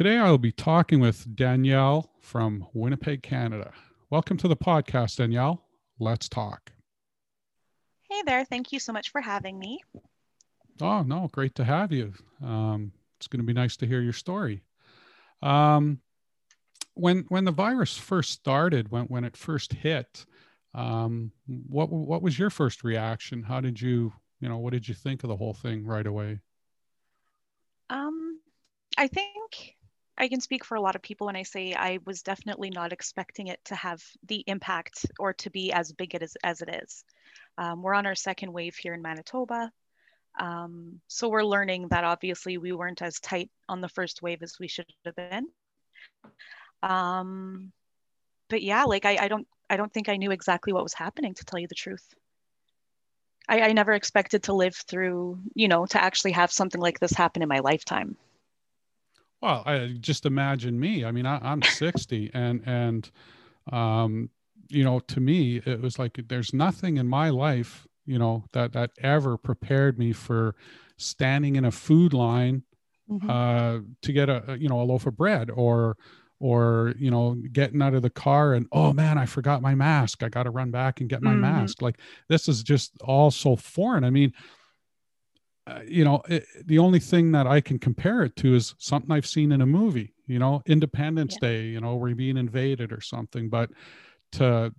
Today, I will be talking with Danielle from Winnipeg, Canada. Welcome to the podcast, Danielle. Let's talk. Hey there. Thank you so much for having me. Oh, no, great to have you. Um, it's going to be nice to hear your story. Um, when when the virus first started, when when it first hit, um, what what was your first reaction? How did you you know what did you think of the whole thing right away? Um, I think I can speak for a lot of people when I say I was definitely not expecting it to have the impact or to be as big as, as it is. Um, we're on our second wave here in Manitoba. Um, so we're learning that obviously we weren't as tight on the first wave as we should have been. Um, but yeah, like I, I don't I don't think I knew exactly what was happening to tell you the truth. I, I never expected to live through, you know, to actually have something like this happen in my lifetime. Well, I just imagine me. I mean, I, am 60, and and um, you know, to me, it was like there's nothing in my life, you know, that that ever prepared me for standing in a food line mm-hmm. uh, to get a you know a loaf of bread or or you know getting out of the car and oh man i forgot my mask i got to run back and get my mm-hmm. mask like this is just all so foreign i mean uh, you know, it, the only thing that I can compare it to is something I've seen in a movie, you know, Independence yeah. Day, you know, we're being invaded or something. But to,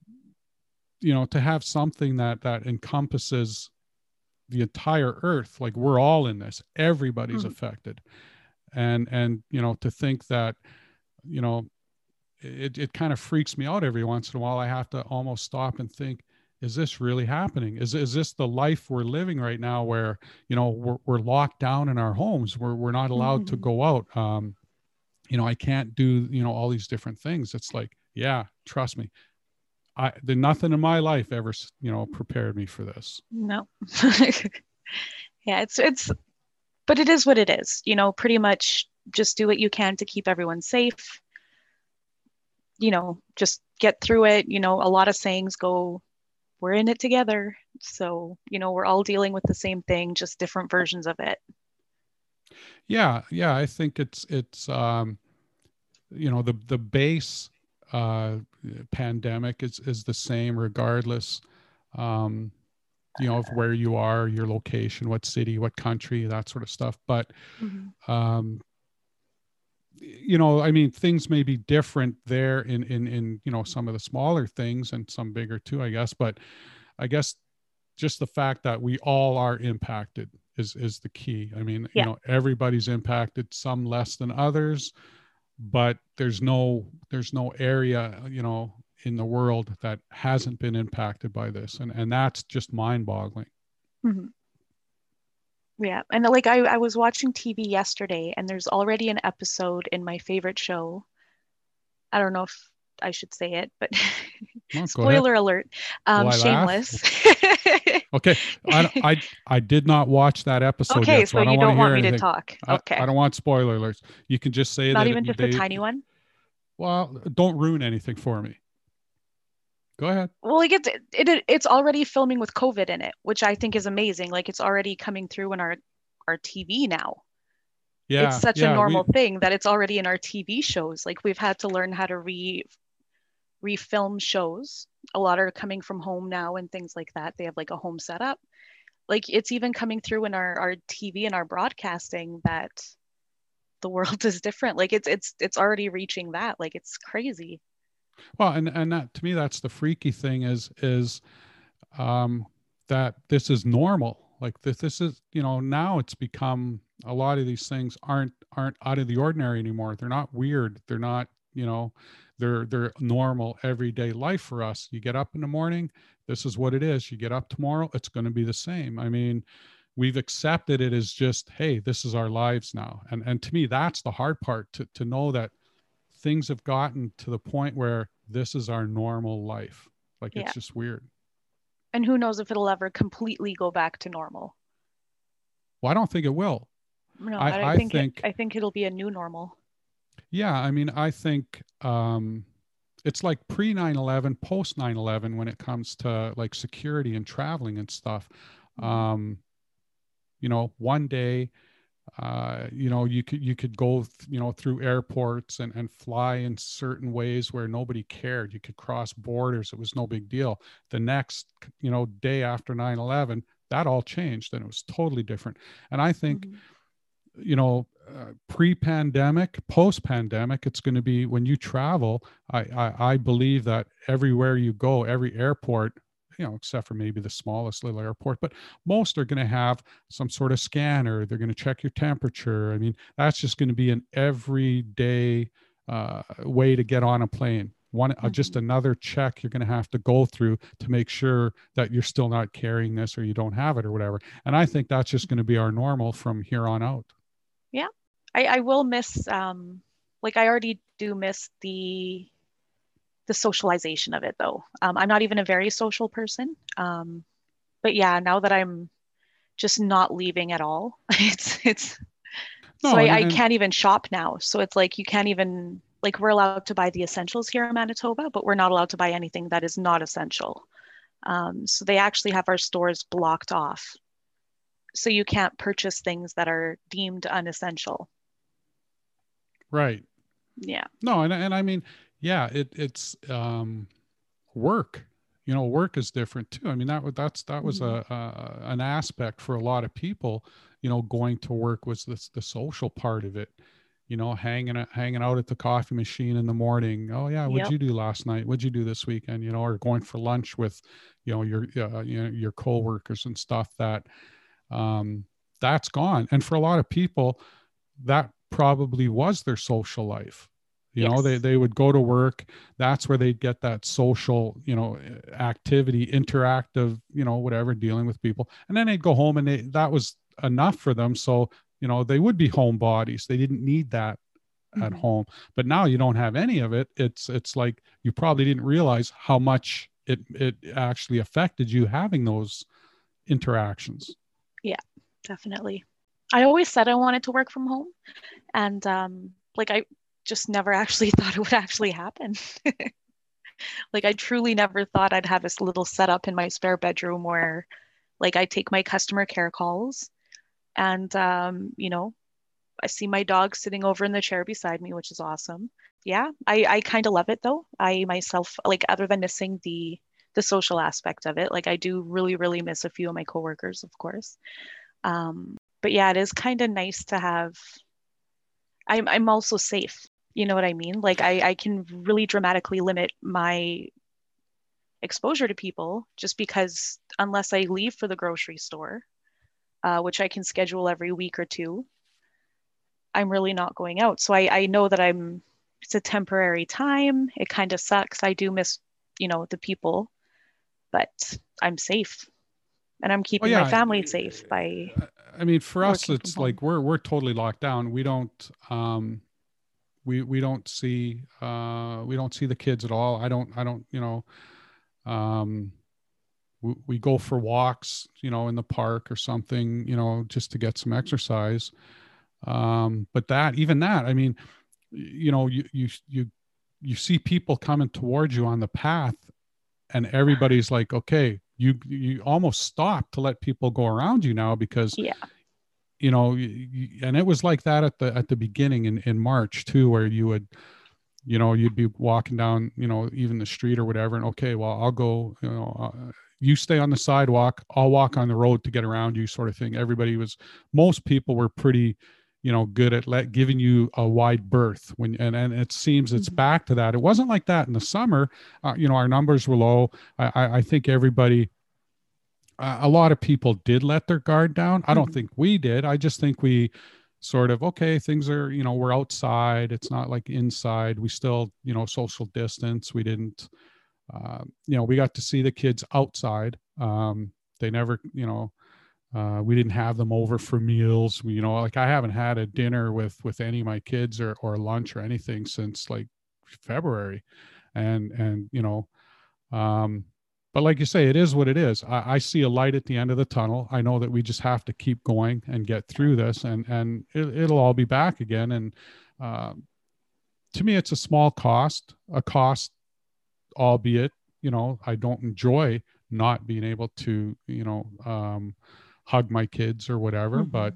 you know, to have something that that encompasses the entire earth, like we're all in this, everybody's mm-hmm. affected. And and you know, to think that, you know, it, it kind of freaks me out every once in a while. I have to almost stop and think, is this really happening? Is, is this the life we're living right now where you know we're, we're locked down in our homes we're, we're not allowed mm-hmm. to go out um, you know i can't do you know all these different things. It's like yeah trust me. I there's nothing in my life ever you know prepared me for this. No. Yeah it's it's but it is what it is you know pretty much just do what you can to keep everyone safe. You know just get through it. You know a lot of sayings go we're in it together. So, you know, we're all dealing with the same thing, just different versions of it. Yeah, yeah, I think it's it's um you know, the the base uh pandemic is is the same regardless um you know of where you are your location what city what country that sort of stuff but mm-hmm. um you know i mean things may be different there in in in you know some of the smaller things and some bigger too i guess but i guess just the fact that we all are impacted is is the key i mean yeah. you know everybody's impacted some less than others but there's no there's no area you know in the world that hasn't been impacted by this and and that's just mind boggling mm-hmm. Yeah. And like I, I was watching TV yesterday and there's already an episode in my favorite show. I don't know if I should say it, but oh, spoiler alert. Um, shameless. okay. I, I, I did not watch that episode. Okay. Yet, so, so don't you don't want me anything. to talk. Okay. I, I, don't want spoiler alerts. You can just say not that. Not even just they, a tiny one. Well, don't ruin anything for me. Go ahead. Well, like it's it, it, it's already filming with COVID in it, which I think is amazing. Like it's already coming through in our our TV now. Yeah, it's such yeah, a normal we... thing that it's already in our TV shows. Like we've had to learn how to re refilm shows. A lot are coming from home now and things like that. They have like a home setup. Like it's even coming through in our our TV and our broadcasting that the world is different. Like it's it's it's already reaching that. Like it's crazy. Well, and and that to me, that's the freaky thing is is um, that this is normal. Like this, this is you know now it's become a lot of these things aren't aren't out of the ordinary anymore. They're not weird. They're not you know they're they're normal everyday life for us. You get up in the morning, this is what it is. You get up tomorrow, it's going to be the same. I mean, we've accepted it as just hey, this is our lives now. And and to me, that's the hard part to to know that things have gotten to the point where this is our normal life. Like it's just weird. And who knows if it'll ever completely go back to normal? Well, I don't think it will. No, I, I, I think, think it, I think it'll be a new normal. Yeah, I mean, I think um, it's like pre 9/11, post 9/11 when it comes to like security and traveling and stuff. Mm-hmm. Um, you know, one day uh, you know you could you could go you know through airports and, and fly in certain ways where nobody cared. You could cross borders. It was no big deal. The next you know day after 9-11 that all changed and it was totally different. And i think mm-hmm. you know uh, pre-pandemic post-pandemic it's going to be when you travel I, I i believe that everywhere you go every airport you know, except for maybe the smallest little airport, but most are going to have some sort of scanner. They're going to check your temperature. I mean, that's just going to be an everyday uh, way to get on a plane. One, mm-hmm. uh, just mm-hmm. another check you're going to have to go through to make sure that you're still not carrying this or you don't have it or whatever. And I think that's just going to be our normal from here on out. Yeah, I, I will miss. Um, like I already do miss the the socialization of it though. Um, I'm not even a very social person. Um, but yeah, now that I'm just not leaving at all, it's, it's, no, so I, I can't even shop now. So it's like, you can't even, like we're allowed to buy the essentials here in Manitoba, but we're not allowed to buy anything that is not essential. Um, so they actually have our stores blocked off. So you can't purchase things that are deemed unessential. Right. Yeah. No, and, and I mean, yeah, it, it's um, work. You know, work is different too. I mean, that that's that was mm-hmm. a, a an aspect for a lot of people. You know, going to work was this the social part of it. You know, hanging hanging out at the coffee machine in the morning. Oh yeah, what'd yep. you do last night? What'd you do this weekend? You know, or going for lunch with, you know, your uh, you know your coworkers and stuff. That um, that's gone. And for a lot of people, that probably was their social life you yes. know they, they would go to work. That's where they'd get that social you know activity interactive you know whatever dealing with people. And then they'd go home and they that was enough for them. So you know they would be home bodies. They didn't need that mm-hmm. at home. But now you don't have any of it. It's it's like you probably didn't realize how much it it actually affected you having those interactions. Yeah definitely. I always said i wanted to work from home. And um like i just never actually thought it would actually happen. like I truly never thought I'd have this little setup in my spare bedroom where like I take my customer care calls and um, you know, I see my dog sitting over in the chair beside me, which is awesome. Yeah, I, I kind of love it though. I myself like other than missing the the social aspect of it, like I do really, really miss a few of my coworkers, of course. Um, but yeah, it is kind of nice to have I'm, I'm also safe you know what i mean? Like i, I can really dramatically limit my exposure to people just because unless i leave for the grocery store uh, which i can schedule every week or two i'm really not going out. So i, I know that i'm it's a temporary time. It kind of sucks. I do miss you know the people but i'm safe and i'm keeping oh, yeah. my family safe by i mean for us it's like we're we're totally locked down. We don't um we we don't see uh, we don't see the kids at all. I don't I don't you know. Um, we, we go for walks, you know, in the park or something, you know, just to get some exercise. Um, but that even that, I mean, you know, you you you you see people coming towards you on the path, and everybody's like, okay, you you almost stop to let people go around you now because yeah you know and it was like that at the at the beginning in in march too where you would you know you'd be walking down you know even the street or whatever and okay well i'll go you know uh, you stay on the sidewalk i'll walk on the road to get around you sort of thing. Everybody was most people were pretty you know good at let giving you a wide berth when and and it seems it's mm-hmm. back to that. It wasn't like that in the summer. Uh, you know our numbers were low. I i think everybody a lot of people did let their guard down. I don't mm-hmm. think we did. I just think we sort of okay things are you know we're outside it's not like inside we still you know social distance we didn't uh, you know we got to see the kids outside um, they never you know uh, we didn't have them over for meals we, you know like i haven't had a dinner with with any of my kids or or lunch or anything since like february and and you know um but like you say, it is what it is. I, I, see a light at the end of the tunnel. I know that we just have to keep going and get through this, and and it, will all be back again. And uh, to me, it's a small cost, a cost, albeit you know I don't enjoy not being able to you know um, hug my kids or whatever, mm-hmm. but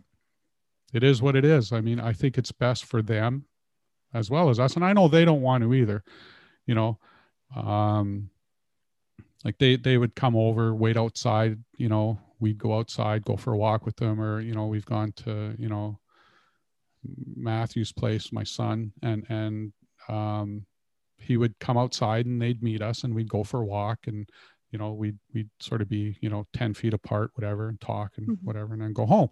it is what it is. I mean, I think it's best for them as well as us. And I know they don't want to either, you know. Um, like they they would come over, wait outside, you know, we'd go outside, go for a walk with them, or, you know, we've gone to, you know, Matthew's place, my son, and and um he would come outside and they'd meet us and we'd go for a walk and you know we'd we'd sort of be you know 10 feet apart whatever and talk and mm-hmm. whatever and then go home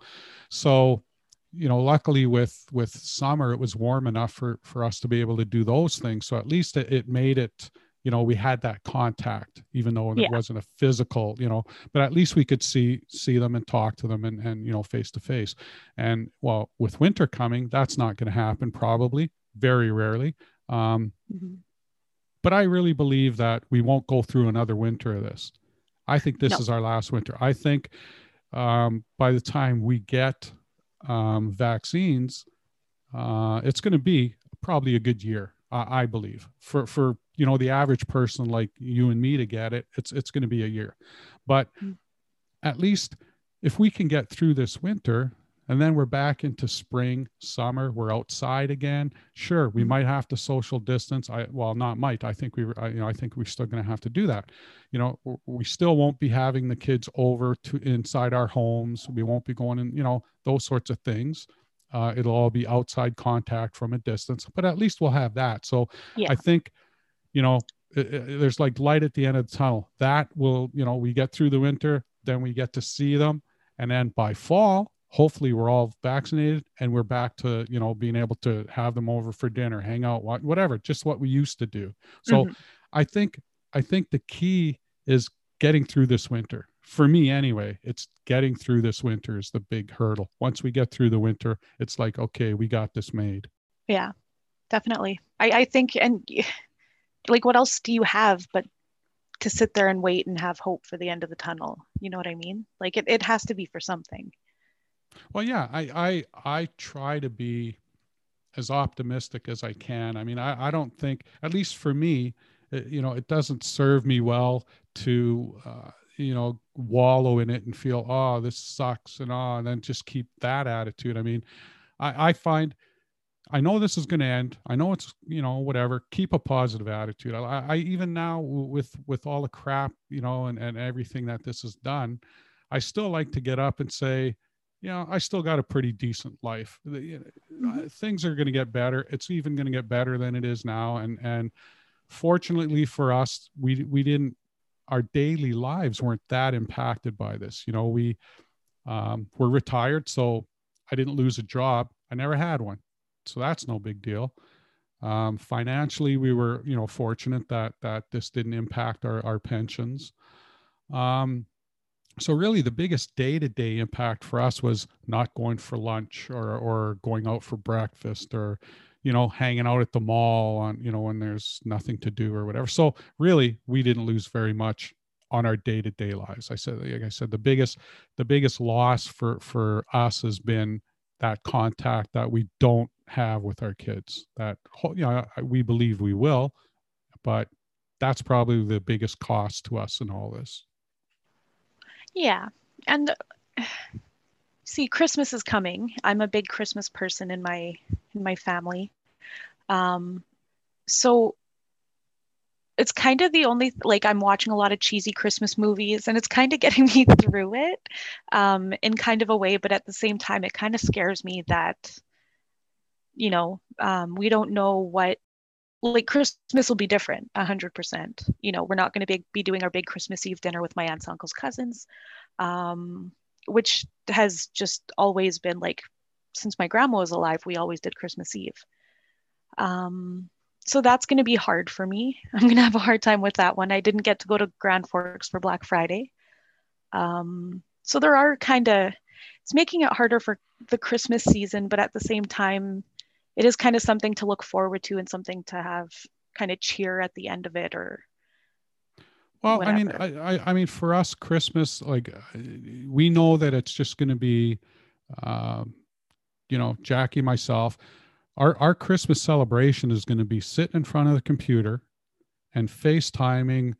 so you know luckily with with summer it was warm enough for for us to be able to do those things so at least it, it made it you know we had that contact even though yeah. it wasn't a physical you know but at least we could see see them and talk to them and and you know face to face and well with winter coming that's not going to happen probably very rarely um, mm-hmm. But I really believe that we won't go through another winter of this. I think this no. is our last winter. I think um, by the time we get um, vaccines, uh, it's going to be probably a good year. I believe for for you know the average person like you and me to get it, it's it's going to be a year. But mm-hmm. at least if we can get through this winter, and then we're back into spring summer we're outside again sure we mm-hmm. might have to social distance i well not might i think we I, you know i think we're still going to have to do that you know we still won't be having the kids over to inside our homes we won't be going in you know those sorts of things uh, it'll all be outside contact from a distance but at least we'll have that so yeah. i think you know it, it, there's like light at the end of the tunnel. That will you know we get through the winter then we get to see them. And then by fall hopefully we're all vaccinated and we're back to you know being able to have them over for dinner hang out whatever just what we used to do. So mm-hmm. i think i think the key is getting through this winter. For me anyway it's getting through this winter is the big hurdle. Once we get through the winter it's like okay we got this made. Yeah definitely. I i think and like what else do you have but to sit there and wait and have hope for the end of the tunnel you know what i mean like it, it has to be for something well, yeah, I I I try to be as optimistic as I can. I mean, I I don't think, at least for me, it, you know, it doesn't serve me well to. Uh, you know wallow in it and feel oh this sucks and oh and then just keep that attitude i mean i i find I know this is going to end. I know it's you know whatever. Keep a positive attitude. I, I, even now with with all the crap you know and and everything that this has done, I still like to get up and say, you know, I still got a pretty decent life. Mm-hmm. Things are going to get better. It's even going to get better than it is now. And and fortunately for us, we we didn't. Our daily lives weren't that impacted by this. You know, we um, were retired, so I didn't lose a job. I never had one, so that's no big deal. Um, financially, we were you know fortunate that that this didn't impact our our pensions. Um, so really the biggest day-to-day impact for us was not going for lunch or or going out for breakfast or you know hanging out at the mall on you know when there's nothing to do or whatever so really we didn't lose very much on our day-to-day lives i said like i said the biggest the biggest loss for for us has been that contact that we don't have with our kids that you know we believe we will but that's probably the biggest cost to us in all this yeah. And see, Christmas is coming. I'm a big Christmas person in my in my family. Um so it's kind of the only like I'm watching a lot of cheesy Christmas movies and it's kind of getting me through it um in kind of a way, but at the same time it kind of scares me that you know, um, we don't know what like Christmas will be different, a hundred percent. You know, we're not going to be, be doing our big Christmas Eve dinner with my aunts, uncles, cousins, um, which has just always been like since my grandma was alive. We always did Christmas Eve. Um, so that's going to be hard for me. I'm going to have a hard time with that one. I didn't get to go to Grand Forks for Black Friday. Um, so there are kind of it's making it harder for the Christmas season, but at the same time, it is kind of something to look forward to and something to have kind of cheer at the end of it or well whatever. i mean I, I mean for us christmas like we know that it's just going to be um, you know jackie myself our our christmas celebration is going to be sitting in front of the computer and facetiming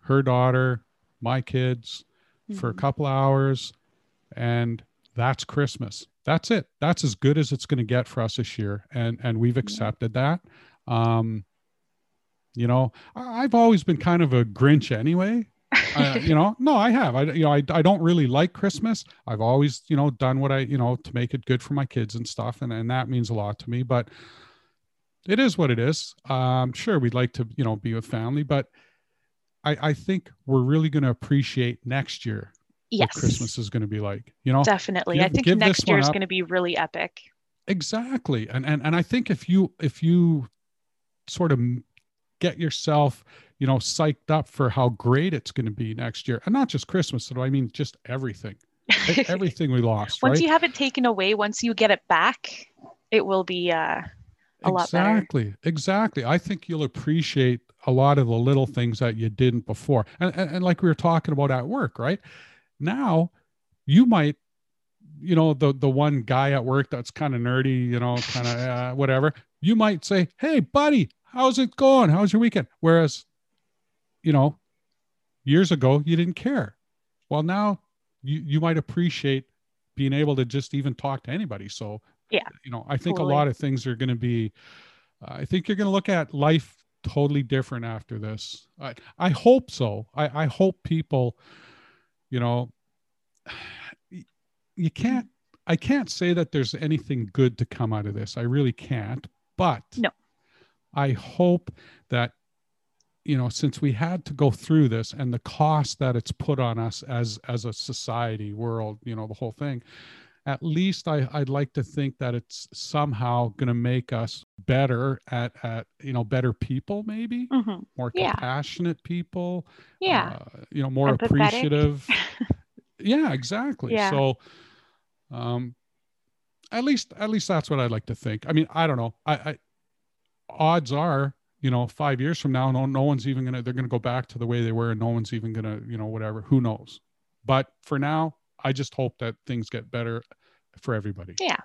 her daughter my kids mm-hmm. for a mm-hmm. couple hours and that's Christmas. That's it. That's as good as it's going to get for us this year, and and we've accepted that. Um, you know, I've always been kind of a Grinch anyway. uh, you know, no, I have. I you know, I I don't really like Christmas. I've always you know done what I you know to make it good for my kids and stuff, and and that means a lot to me. But it is what it is. Um, sure, we'd like to you know be with family, but I I think we're really going to appreciate next year yes. Christmas is going to be like. You know, definitely. Give, I think next year is going to be really epic. Exactly, and and and I think if you if you sort of get yourself you know psyched up for how great it's going to be next year, and not just Christmas, though. I mean just everything, everything we lost. once right? you have it taken away, once you get it back, it will be uh, a lot better. Exactly, exactly. I think you'll appreciate a lot of the little things that you didn't before, and, and, and like we were talking about at work, right? Now, you might, you know, the the one guy at work that's kind of nerdy, you know, kind of uh, whatever. You might say, "Hey, buddy, how's it going? How's your weekend?" Whereas, you know, years ago you didn't care. Well, now you you might appreciate being able to just even talk to anybody. So yeah, you know, I think totally. a lot of things are going to be. Uh, I think you're going to look at life totally different after this. I I hope so. I I hope people you know you can't i can't say that there's anything good to come out of this. I really can't but no. I hope that you know since we had to go through this and the cost that it's put on us as as a society world you know the whole thing at least I, i'd like to think that it's somehow going to make us better at at you know better people maybe mm-hmm. more yeah. compassionate people yeah uh, you know more Empathetic. appreciative yeah exactly yeah. so um at least at least that's what i'd like to think i mean i don't know i, I odds are you know five years from now no, no one's even gonna they're gonna go back to the way they were and no one's even gonna you know whatever who knows but for now i just hope that things get better for everybody yeah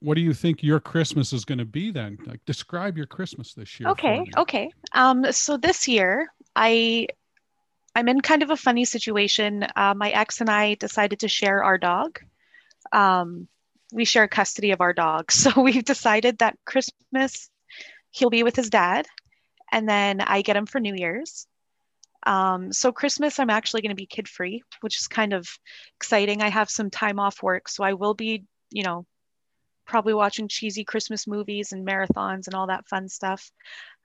what do you think your christmas is going to be then like describe your christmas this year okay okay um so this year i I'm in kind of a funny situation. Uh, my ex and I decided to share our dog. Um, we share custody of our dog. So we've decided that Christmas he'll be with his dad, and then I get him for New Year's. Um, so Christmas, I'm actually going to be kid free, which is kind of exciting. I have some time off work, so I will be, you know, probably watching cheesy Christmas movies and marathons and all that fun stuff.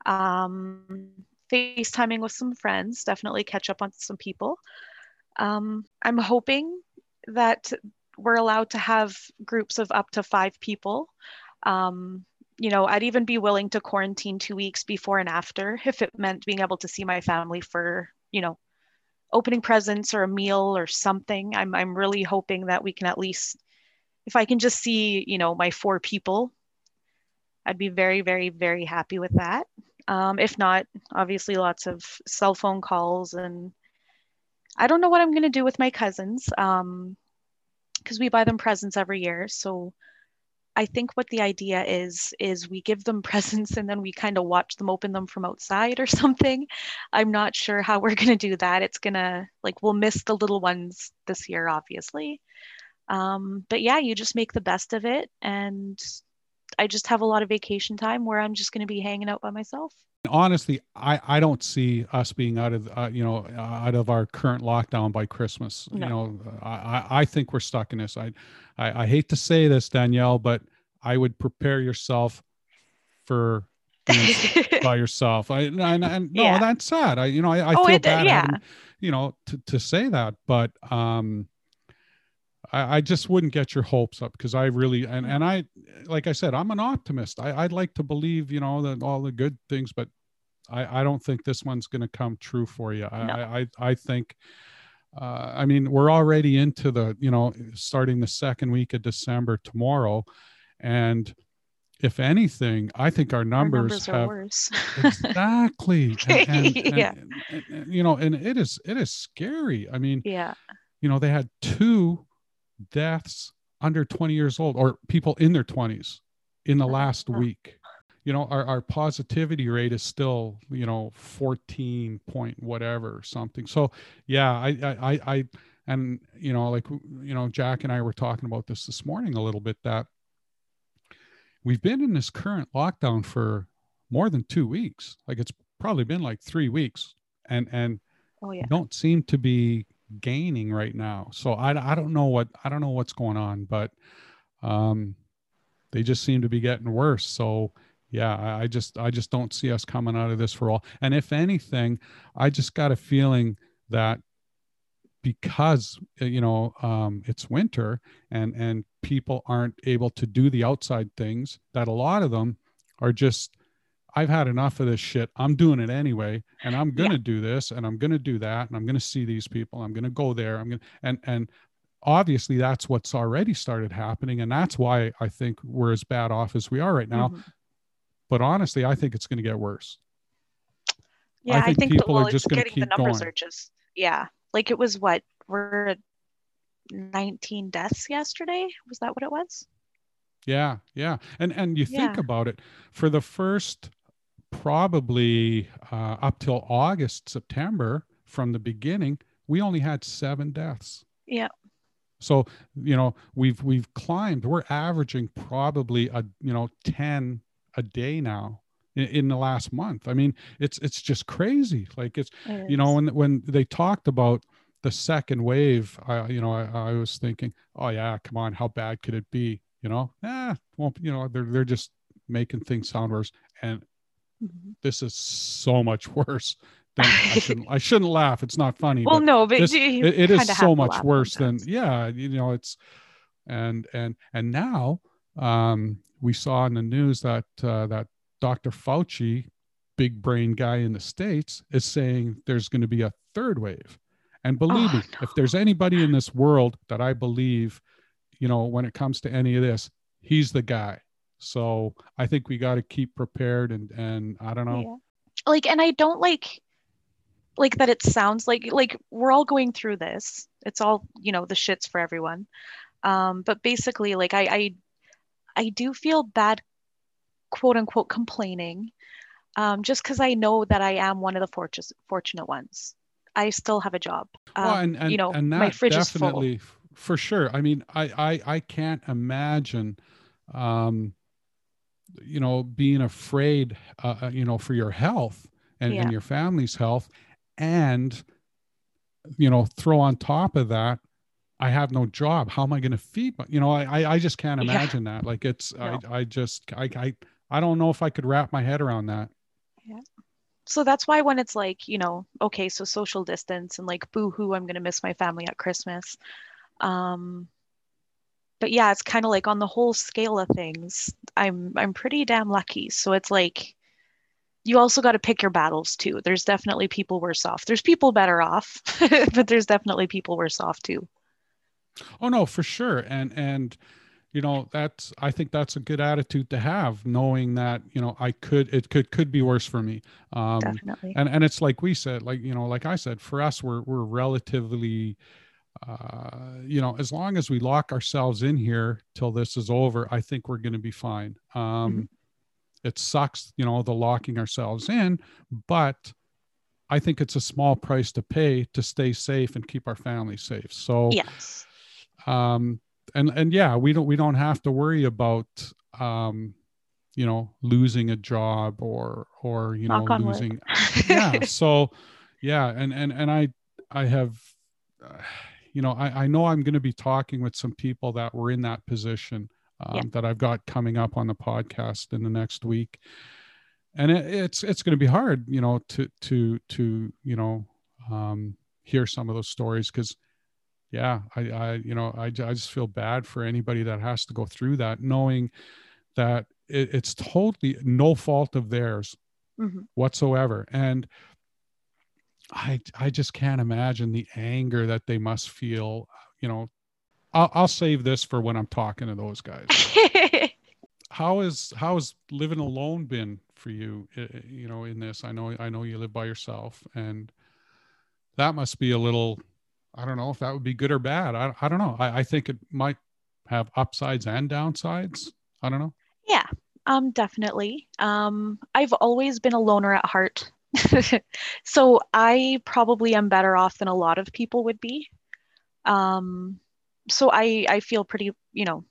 Um, FaceTiming with some friends, definitely catch up on some people. Um, I'm hoping that we're allowed to have groups of up to five people. Um, you know, I'd even be willing to quarantine two weeks before and after if it meant being able to see my family for, you know, opening presents or a meal or something. I'm, I'm really hoping that we can at least, if I can just see, you know, my four people, I'd be very, very, very happy with that. Um, if not, obviously lots of cell phone calls and I don't know what I'm going to do with my cousins because um, we buy them presents every year. So I think what the idea is is we give them presents and then we kind of watch them open them from outside or something. I'm not sure how we're going to do that. It's going to like we'll miss the little ones this year obviously. Um, but yeah, you just make the best of it and I just have a lot of vacation time where I'm just going to be hanging out by myself. Honestly, I, I don't see us being out of uh, you know uh, out of our current lockdown by Christmas. No. You know, I I think we're stuck in this. I, I I hate to say this, Danielle, but I would prepare yourself for by yourself. I and, and no, yeah. that's sad. I you know I, I oh, feel it, bad, yeah. having, you know, to to say that, but um, I, I just wouldn't get your hopes up because I really and and I like I said I'm an optimist. I, I'd like to believe you know that all the good things, but I I don't think this one's going to come true for you. I, no. I I I think. Uh, I mean, we're already into the, you know, starting the second week of December tomorrow. And if anything, I think our numbers, our numbers have exactly, and, and, yeah. And, you know, and it is it is scary. I mean, yeah, you know, they had two deaths under 20 years old or people in their 20s in the last week. You know our, our positivity rate is still you know 14 point whatever something. So yeah I, I i and you know like you know jack and i were talking about this this morning a little bit that we've been in this current lockdown for more than two weeks. Like it's probably been like three weeks and and oh, yeah. don't seem to be gaining right now. So I, I don't know what i don't know what's going on but um they just seem to be getting worse. So yeah i just i just don't see us coming out of this for all and if anything i just got a feeling that because uh, you know um, it's winter and and people aren't able to do the outside things that a lot of them are just i've had enough of this shit i'm doing it anyway and i'm gonna yeah. do this and i'm gonna do that and i'm gonna see these people i'm gonna go there i'm gonna and and obviously that's what's already started happening and that's why i think we're as bad off as we are right now mm-hmm. but honestly i think it's going to get worse yeah i think, I think people the, well, are just to keep the numbers going. are just yeah like it was what we're at 19 deaths yesterday was that what it was yeah yeah and and you think yeah. about it for the first probably uh, up till august september from the beginning we only had seven deaths. Yeah. So you know we've we've climbed. We're averaging probably a you know 10 a day now in, in the last month. I mean it's it's just crazy. Like it's it you know when when they talked about the second wave, I, you know, I, I, was thinking, oh yeah, come on, how bad could it be? You know, ah, won't, you know, they're they're just making things sound worse, and. This is so much worse. Than, I shouldn't I shouldn't laugh. It's not funny. Well, but no, but this, it, it is so much worse sometimes. than yeah. You know, it's and and and now um, we saw in the news that uh, that Dr. Fauci, big brain guy in the states, is saying there's going to be a third wave. And believe oh, me, no. if there's anybody in this world that I believe, you know, when it comes to any of this, he's the guy. So I think we got to keep prepared and and I don't know. Yeah. Like and I don't like like that it sounds like like we're all going through this. It's all, you know, the shits for everyone. Um but basically like I I I do feel bad quote unquote complaining um, just because I know that I am one of the fortunate fortunate ones. I still have a job. Um, well, and, and, you know, and my fridge definitely, is full. For sure. I mean, I, I, I can't imagine, um, you know, being afraid, uh, uh, you know, for your health and, yeah. and your family's health. And, you know, throw on top of that, I have no job. How am I going to feed? My, you know, I, I just can't imagine yeah. that. Like it's, no. I, I just, I, I, I don't know if I could wrap my head around that. Yeah so that's why when it's like you know okay so social distance and like boo hoo i'm going to miss my family at christmas um but yeah it's kind of like on the whole scale of things i'm i'm pretty damn lucky. So it's like you also got to pick your battles too. There's definitely people worse off there's people better off but there's definitely people worse off too. Oh no for sure. And and you know that's i think that's a good attitude to have knowing that you know i could it could could be worse for me. Um Definitely. and and it's like we said like you know like i said for us we're we're relatively uh you know as long as we lock ourselves in here till this is over i think we're going to be fine. Um mm-hmm. it sucks you know the locking ourselves in but i think it's a small price to pay to stay safe and keep our family safe. So yes. um and and yeah we don't we don't have to worry about um you know losing a job or or you Knock know losing yeah so yeah and and and i i have uh, you know i i know i'm going to be talking with some people that were in that position um, yeah. that i've got coming up on the podcast in the next week and it, it's it's going to be hard you know to to to you know um hear some of those stories because yeah i i you know I, I just feel bad for anybody that has to go through that knowing that it, it's totally no fault of theirs mm-hmm. whatsoever and i i just can't imagine the anger that they must feel you know i'll, I'll save this for when i'm talking to those guys how is how has living alone been for you you know in this i know i know you live by yourself and that must be a little I don't know if that would be good or bad. I, I don't know. I, I think it might have upsides and downsides. I don't know. Yeah, um, definitely. Um, I've always been a loner at heart. so I probably am better off than a lot of people would be. Um, so I I feel pretty, you know,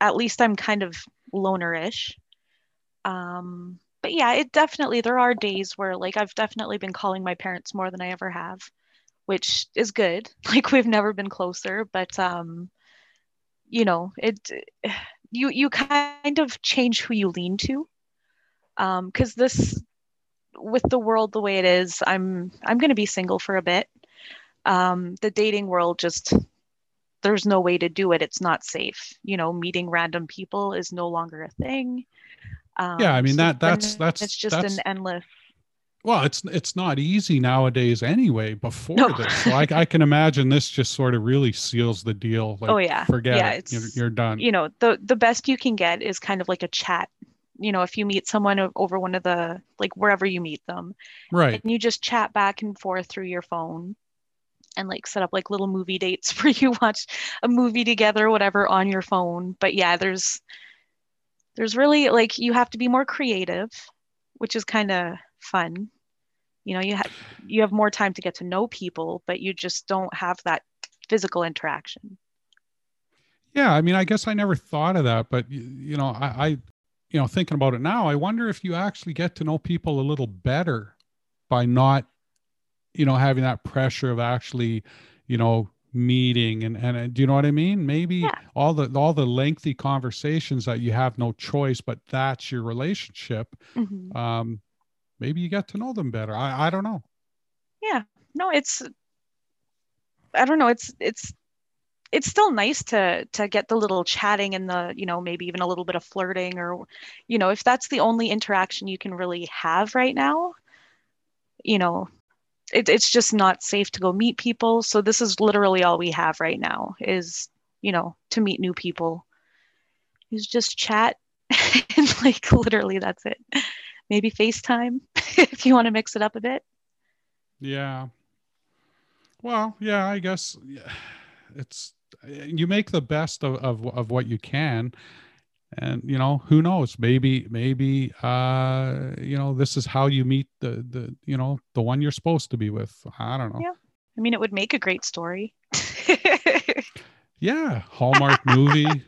at least I'm kind of lonerish. Um, but yeah, it definitely there are days where like I've definitely been calling my parents more than I ever have, which is good. Like we've never been closer, but um, you know, it you you kind of change who you lean to. Um, because this with the world the way it is, I'm I'm gonna be single for a bit. Um, the dating world just there's no way to do it. It's not safe. You know, meeting random people is no longer a thing. Um, yeah, I mean so that that's that's it's just that's, an endless. Well, it's it's not easy nowadays anyway. Before no. this, so I, I can imagine this just sort of really seals the deal. Like, oh yeah, forget yeah, it. You're, you're done. You know, the the best you can get is kind of like a chat you know if you meet someone over one of the like wherever you meet them. Right. And you just chat back and forth through your phone and like set up like little movie dates where you watch a movie together whatever on your phone. But yeah there's there's really like you have to be more creative which is kind of fun. You know you have you have more time to get to know people but you just don't have that physical interaction. Yeah i mean i guess i never thought of that but you know i, I you know thinking about it now i wonder if you actually get to know people a little better by not you know having that pressure of actually you know meeting and and do you know what i mean? Maybe yeah. all the all the lengthy conversations that you have no choice but that's your relationship mm-hmm. um maybe you get to know them better. I i don't know. Yeah. No it's i don't know. It's it's it's still nice to to get the little chatting and the you know maybe even a little bit of flirting or you know if that's the only interaction you can really have right now you know it, it's just not safe to go meet people. So this is literally all we have right now is, you know, to meet new people. Is just chat and like literally that's it. Maybe FaceTime if you want to mix it up a bit. Yeah. Well, yeah, I guess it's you make the best of, of, of what you can. And you know who knows? Maybe maybe uh you know this is how you meet the the you know the one you're supposed to be with. I don't know. Yeah. I mean it would make a great story. Yeah. Hallmark movie.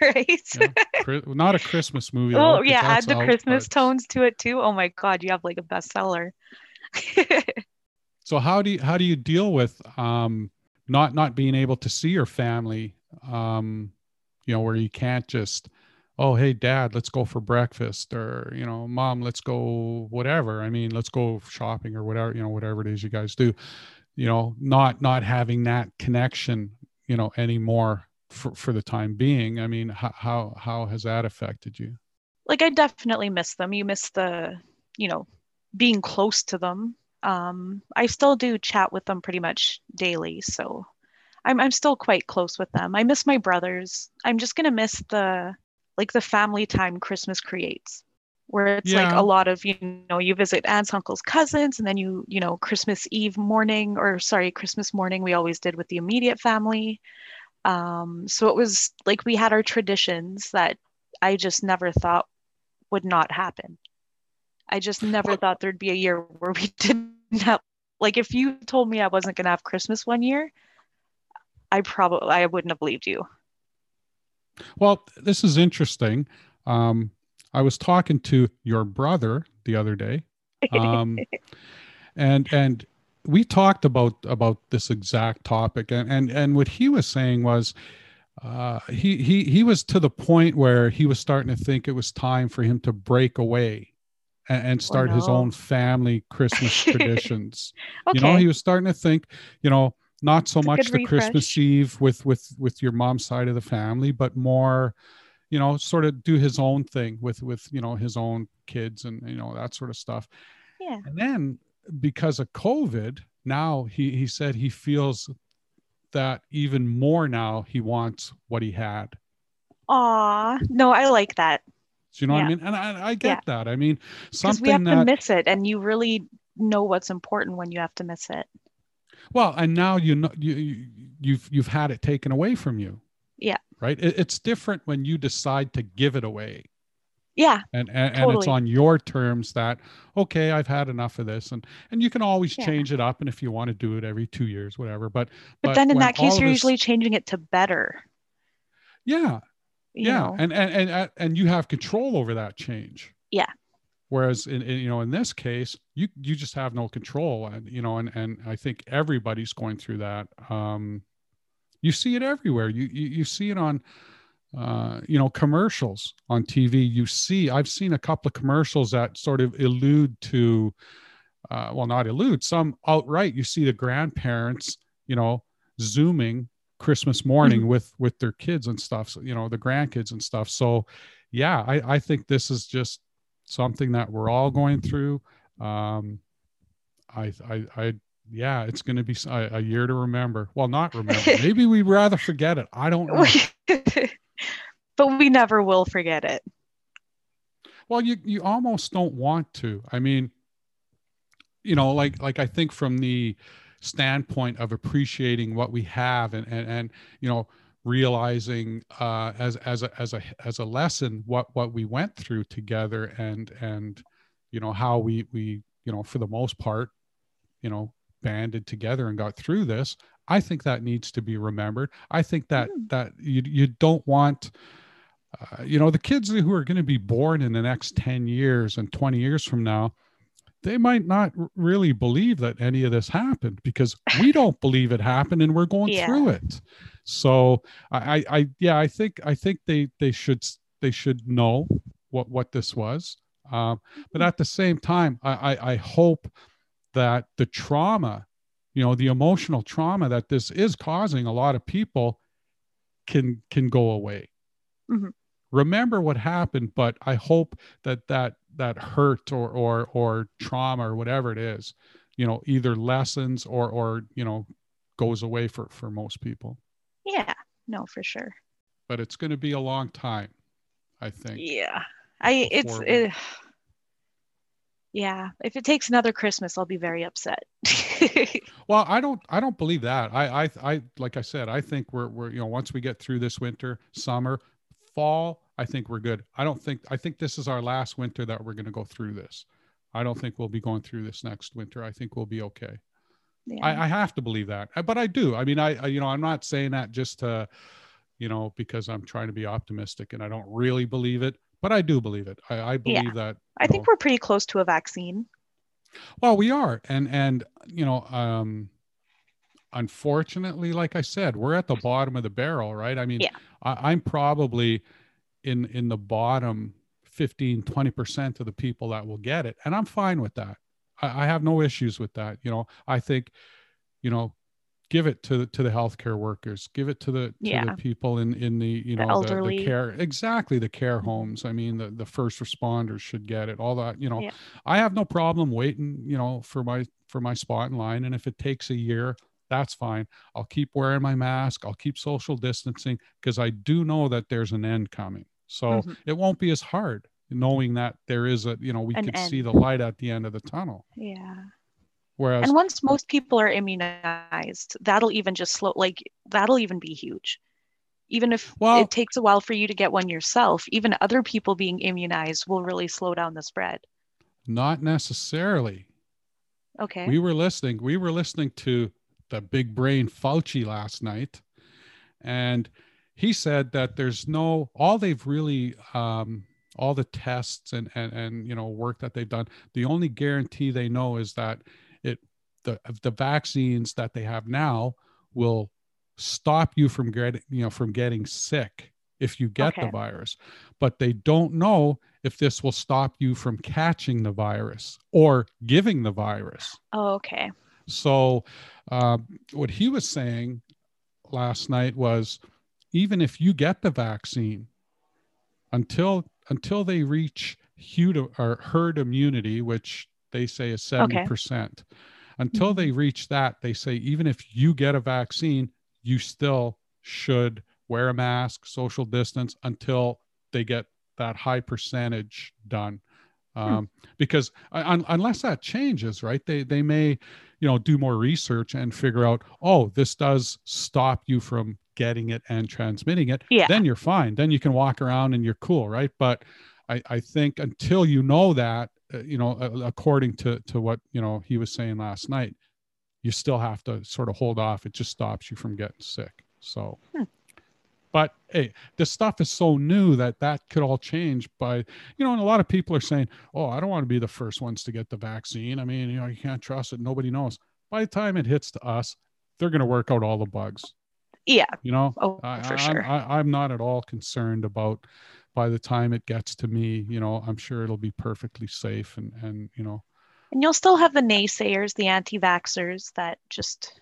Right? Yeah. not a christmas movie oh yeah add the out, christmas but... tones to it too. Oh my god you have like a bestseller. So how do you how do you deal with um not not being able to see your family um you know where you can't just oh hey dad let's go for breakfast or you know mom let's go whatever. I mean let's go shopping or whatever you know whatever it is you guys do. You know not not having that connection you know anymore for, for the time being. I mean how, how how has that affected you? Like i definitely miss them. You miss the you know being close to them um i still do chat with them pretty much daily so I'm, I'm still quite close with them i miss my brothers i'm just going to miss the like the family time Christmas creates, where it's yeah. like a lot of, you know, you visit aunts, uncles, cousins, and then you, you know, Christmas Eve morning, or sorry, Christmas morning, we always did with the immediate family. Um, so it was like we had our traditions that I just never thought would not happen. I just never thought there'd be a year where we didn't have, like, if you told me I wasn't going to have Christmas one year, I probably I wouldn't have believed you. Well, this is interesting. Um, I was talking to your brother the other day, um, and and we talked about about this exact topic, and and and what he was saying was. Uh, he he he was to the point where he was starting to think it was time for him to break away and, and start oh, no. his own family Christmas traditions. okay. You know, he was starting to think, you know, not so much the refresh. christmas eve with with with your mom's side of the family but more you know sort of do his own thing with with you know his own kids and you know that sort of stuff yeah and then because of covid now he he said he feels that even more now he wants what he had Aw, no i like that you know yeah. what i mean and i, I get yeah. that i mean something we have that, to miss it and you really know what's important when you have to miss it well, and now you know you you've you've had it taken away from you. Yeah. Right. It, it's different when you decide to give it away. Yeah. And and, totally. and it's on your terms that okay, I've had enough of this, and and you can always yeah. change it up, and if you want to do it every two years, whatever. But but, but then in that case, you're this, usually changing it to better. Yeah. Yeah, and, and and and you have control over that change. Yeah. Whereas in, in, you know in this case, you you just have no control, and you know, and and I think everybody's going through that. Um, you see it everywhere. You you, you see it on uh, you know, commercials on TV. You see, I've seen a couple of commercials that sort of allude to, uh, well, not allude, some outright. You see the grandparents, you know, zooming Christmas morning mm-hmm. with with their kids and stuff. So, you know, the grandkids and stuff. So, yeah, I, I think this is just something that we're all going through. Um, I, I, I, yeah, it's going to be a, a, year to remember. Well, not remember. Maybe we'd rather forget it. I don't know. but we never will forget it. Well, you you almost don't want to. I mean, you know, like like I think from the standpoint of appreciating what we have and and, and you know realizing uh, as as a as a as a lesson what what we went through together and and you know how we we you know for the most part you know banded together and got through this i think that needs to be remembered i think that mm. that you you don't want uh, you know the kids who are going to be born in the next 10 years and 20 years from now they might not really believe that any of this happened because we don't believe it happened and we're going yeah. through it. So I, I yeah i think i think they they should they should know what what this was. Um, but at the same time I, I i hope that the trauma you know the emotional trauma that this is causing a lot of people can can go away. Mm-hmm. Remember what happened but i hope that that that hurt or or or trauma or whatever it is you know either lessens or or you know goes away for for most people. Yeah. No for sure. But it's going to be a long time i think yeah. I it's it, yeah. If it takes another christmas i'll be very upset. Well i don't i don't believe that. I, I i like i said i think we're we're you know once we get through this winter summer fall I think we're good. I don't think I think this is our last winter that we're going to go through this. I don't think we'll be going through this next winter. I think we'll be okay. Yeah. I, I, have to believe that, but I do. I mean, I, I, you know, I'm not saying that just to, you know, because I'm trying to be optimistic and I don't really believe it, but I do believe it. I, I believe yeah. that. I think know, we're pretty close to a vaccine. Well, we are, and and you know, um, unfortunately, like I said, we're at the bottom of the barrel, right? I mean, yeah. I, I'm probably in in the bottom 15 20% of the people that will get it. And i'm fine with that. I, I, have no issues with that. You know i think you know give it to the to the healthcare workers give it to the to yeah. the people in in the you know the, the, the, care exactly the care homes. I mean the the first responders should get it all that you know. Yeah. i have no problem waiting you know for my for my spot in line. And if it takes a year that's fine. I'll keep wearing my mask. I'll keep social distancing because i do know that there's an end coming so mm-hmm. it won't be as hard knowing that there is a, you know, we An could end. see the light at the end of the tunnel. Yeah. Whereas, and once most people are immunized, that'll even just slow, like, that'll even be huge. Even if well, it takes a while for you to get one yourself, even other people being immunized will really slow down the spread. Not necessarily. Okay. We were listening, we were listening to the big brain Fauci last night. And he said that there's no all they've really um, all the tests and and and you know work that they've done the only guarantee they know is that it the the vaccines that they have now will stop you from getting you know from getting sick if you get okay. the virus. But they don't know if this will stop you from catching the virus or giving the virus. Oh, okay. So uh, what he was saying last night was even if you get the vaccine, until until they reach herd, or herd immunity, which they say is 70%, okay. until mm-hmm. they reach that, they say even if you get a vaccine, you still should wear a mask, social distance until they get that high percentage done. Hmm. Um, hmm. Because un- unless that changes, right, they, they may, you know, do more research and figure out, oh, this does stop you from getting it and transmitting it, yeah. then you're fine. Then you can walk around and you're cool, right? But I, I think until you know that, uh, you know, uh, according to to what you know he was saying last night, you still have to sort of hold off. It just stops you from getting sick. So, hmm. But hey, this stuff is so new that that could all change. By you know, and a lot of people are saying, "Oh, I don't want to be the first ones to get the vaccine." I mean, you know, you can't trust it. Nobody knows. By the time it hits to us, they're going to work out all the bugs. Yeah. You know, oh, I, for sure. I, I'm not at all concerned about by the time it gets to me, you know, I'm sure it'll be perfectly safe and, and, you know, and you'll still have the naysayers, the anti-vaxxers that just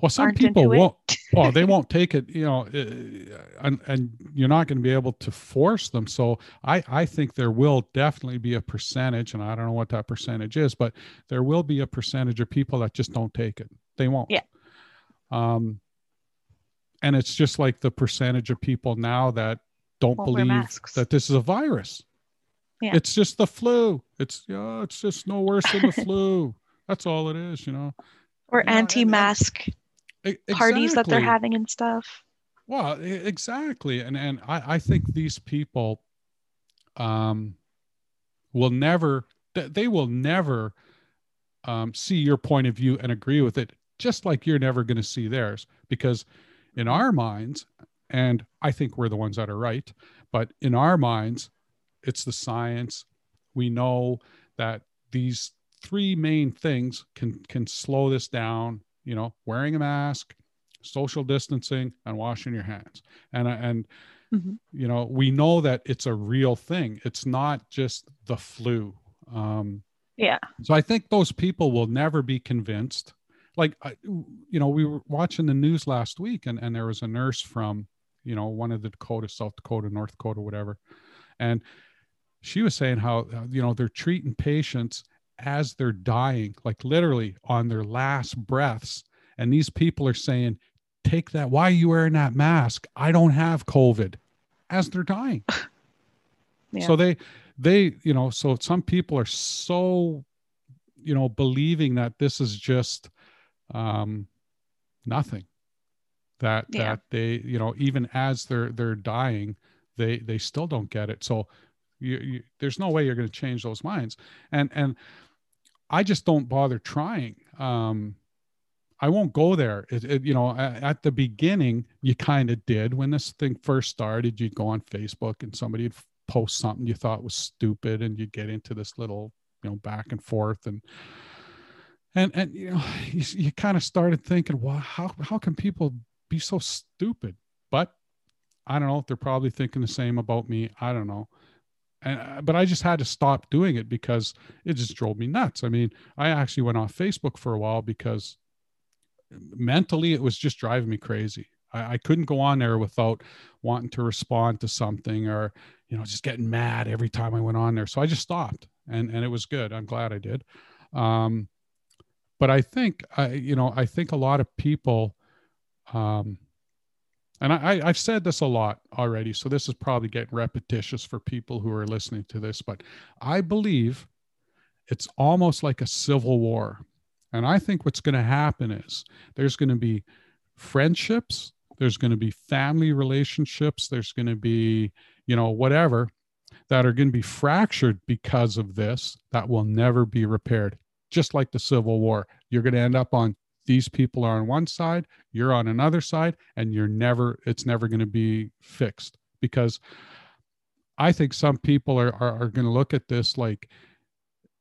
well, some people won't. well, they won't take it, you know, uh, and, and you're not going to be able to force them. So I, I think there will definitely be a percentage, and I don't know what that percentage is, but there will be a percentage of people that just don't take it. They won't. Yeah. Um, and it's just like the percentage of people now that don't won't believe that this is a virus. Yeah. It's just the flu. It's yeah, it's just no worse than the flu. That's all it is, you know. Or anti-mask exactly. parties that they're having and stuff. Well, exactly. And and I, I think these people um will never they will never um, see your point of view and agree with it just like you're never going to see theirs because in our minds and i think we're the ones that are right but in our minds it's the science we know that these three main things can can slow this down you know wearing a mask social distancing and washing your hands. And and mm-hmm. you know we know that it's a real thing. It's not just the flu. Um yeah. so i think those people will never be convinced. Like you know we were watching the news last week and and there was a nurse from you know one of the dakota south dakota north dakota whatever. And she was saying how uh, you know they're treating patients as they're dying like literally on their last breaths and these people are saying take that why are you wearing that mask i don't have covid as they're dying yeah. so they they you know so some people are so you know believing that this is just um, nothing. That yeah. that they you know even as they're they're dying, they they still don't get it. So you, you there's no way you're going to change those minds. And and I just don't bother trying. Um, I won't go there. It, it, you know, at, the beginning, you kind of did when this thing first started. You'd go on Facebook and somebody would post something you thought was stupid, and you'd get into this little, you know, back and forth. And and and you know you, you kind of started thinking well how how can people be so stupid but i don't know they're probably thinking the same about me i don't know and uh, but i just had to stop doing it because it just drove me nuts. I mean i actually went off facebook for a while because mentally it was just driving me crazy. I, I couldn't go on there without wanting to respond to something or you know just getting mad every time i went on there. So i just stopped and and it was good. I'm glad i did. Um but I think I, you know, I think a lot of people, um, and I, I've said this a lot already, so this is probably getting repetitious for people who are listening to this, but I believe it's almost like a civil war. And I think what's going to happen is there's going to be friendships, there's going to be family relationships, there's going to be, you know, whatever that are going to be fractured because of this that will never be repaired just like the Civil War. You're going to end up on these people are on one side, you're on another side, and you're never, it's never going to be fixed because I think some people are, are, are going to look at this like,